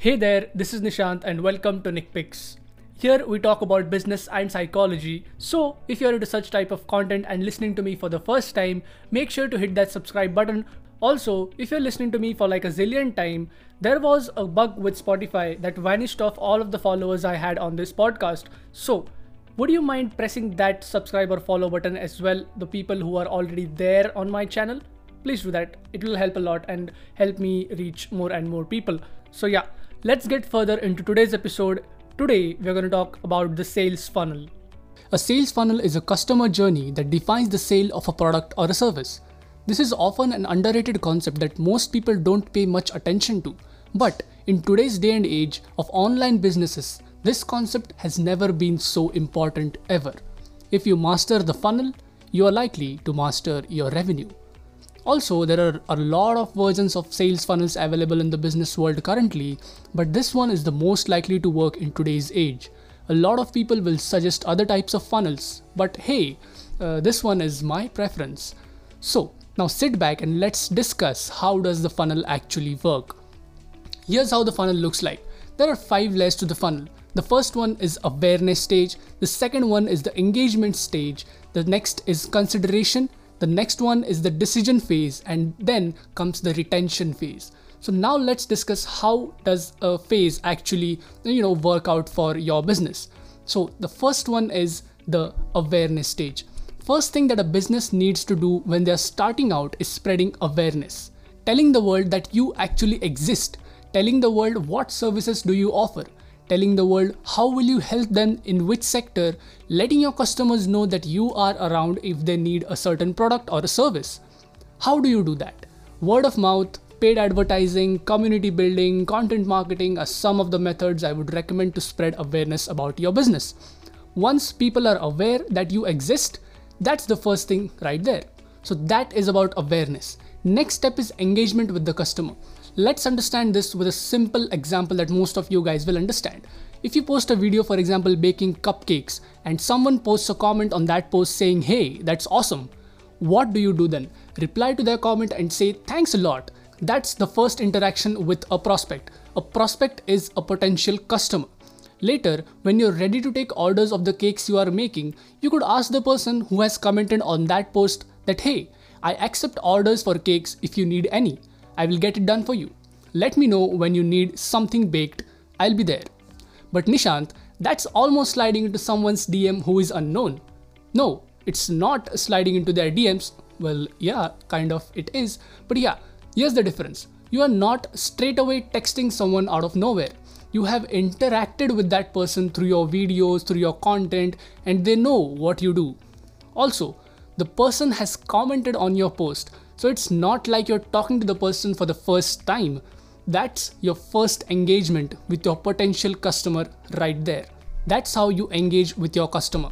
Hey there, this is Nishant and welcome to Nick Picks. Here we talk about business and psychology. So, if you're into such type of content and listening to me for the first time, make sure to hit that subscribe button. Also, if you're listening to me for like a zillion time, there was a bug with Spotify that vanished off all of the followers I had on this podcast. So, would you mind pressing that subscribe or follow button as well the people who are already there on my channel? Please do that. It will help a lot and help me reach more and more people. So yeah, let's get further into today's episode. Today, we're going to talk about the sales funnel. A sales funnel is a customer journey that defines the sale of a product or a service. This is often an underrated concept that most people don't pay much attention to. But in today's day and age of online businesses, this concept has never been so important ever. If you master the funnel, you are likely to master your revenue. Also, there are a lot of versions of sales funnels available in the business world currently, but this one is the most likely to work in today's age. A lot of people will suggest other types of funnels, but hey, uh, this one is my preference. So, now sit back and let's discuss how does the funnel actually work. Here's how the funnel looks like. There are 5 layers to the funnel. The first one is awareness stage, the second one is the engagement stage, the next is consideration, the next one is the decision phase and then comes the retention phase. So now let's discuss how does a phase actually you know work out for your business. So the first one is the awareness stage. First thing that a business needs to do when they're starting out is spreading awareness. Telling the world that you actually exist, telling the world what services do you offer, telling the world how will you help them in which sector, letting your customers know that you are around if they need a certain product or a service. How do you do that? Word of mouth, paid advertising, community building, content marketing are some of the methods I would recommend to spread awareness about your business. Once people are aware that you exist, that's the first thing right there. So that is about awareness. Next step is engagement with the customer. Let's understand this with a simple example that most of you guys will understand. If you post a video, for example, baking cupcakes, and someone posts a comment on that post saying, hey, that's awesome, what do you do then? Reply to their comment and say, thanks a lot. That's the first interaction with a prospect. A prospect is a potential customer. Later, when you're ready to take orders of the cakes you are making, you could ask the person who has commented on that post that, hey, I accept orders for cakes if you need any. I will get it done for you. Let me know when you need something baked, I'll be there. But Nishant, that's almost sliding into someone's DM who is unknown. No, it's not sliding into their DMs. Well, yeah, kind of it is. But yeah, here's the difference. You are not straight away texting someone out of nowhere. You have interacted with that person through your videos, through your content, and they know what you do. Also, the person has commented on your post, so it's not like you're talking to the person for the first time. That's your first engagement with your potential customer right there. That's how you engage with your customer.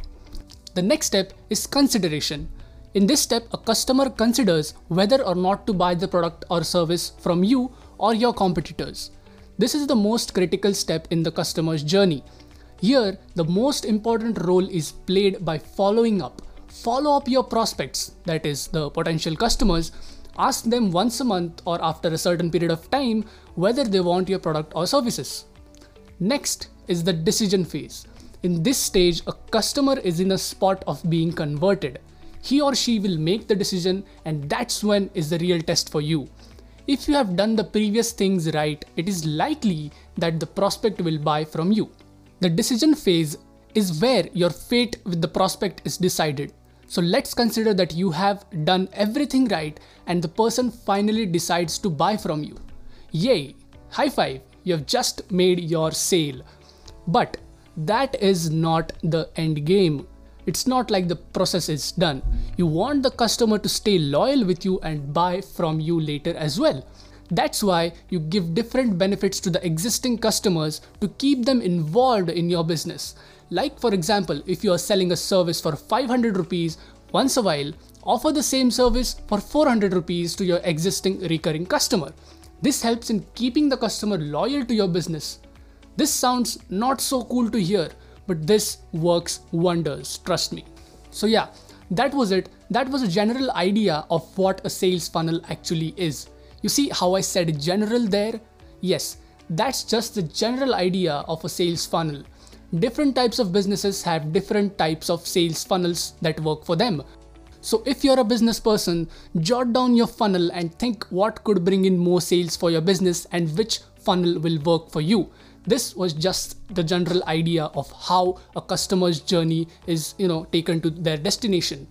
The next step is consideration. In this step, a customer considers whether or not to buy the product or service from you or your competitors. This is the most critical step in the customer's journey. Here, the most important role is played by following up follow up your prospects, that is, the potential customers, ask them once a month or after a certain period of time whether they want your product or services. Next is the decision phase. In this stage, a customer is in a spot of being converted. He or she will make the decision, and that's when is the real test for you. If you have done the previous things right, it is likely that the prospect will buy from you. The decision phase is where your fate with the prospect is decided. So let's consider that you have done everything right and the person finally decides to buy from you. Yay! High five! You have just made your sale. But that is not the end game. It's not like the process is done. You want the customer to stay loyal with you and buy from you later as well. That's why you give different benefits to the existing customers to keep them involved in your business. Like for example, if you are selling a service for 500 rupees once a while, offer the same service for 400 rupees to your existing recurring customer. This helps in keeping the customer loyal to your business. This sounds not so cool to hear, but this works wonders, trust me. So yeah, that was it. That was a general idea of what a sales funnel actually is. You see how I said general there? Yes, That's just the general idea of a sales funnel. Different types of businesses have different types of sales funnels that work for them. So if you're a business person, jot down your funnel and think what could bring in more sales for your business and which funnel will work for you. This was just the general idea of how a customer's journey is, you know, taken to their destination.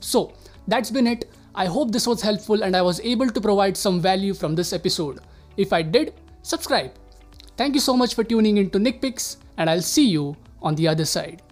So that's been it. I hope this was helpful and I was able to provide some value from this episode. If I did, subscribe. Thank you so much for tuning in to Nick Picks, and I'll see you on the other side.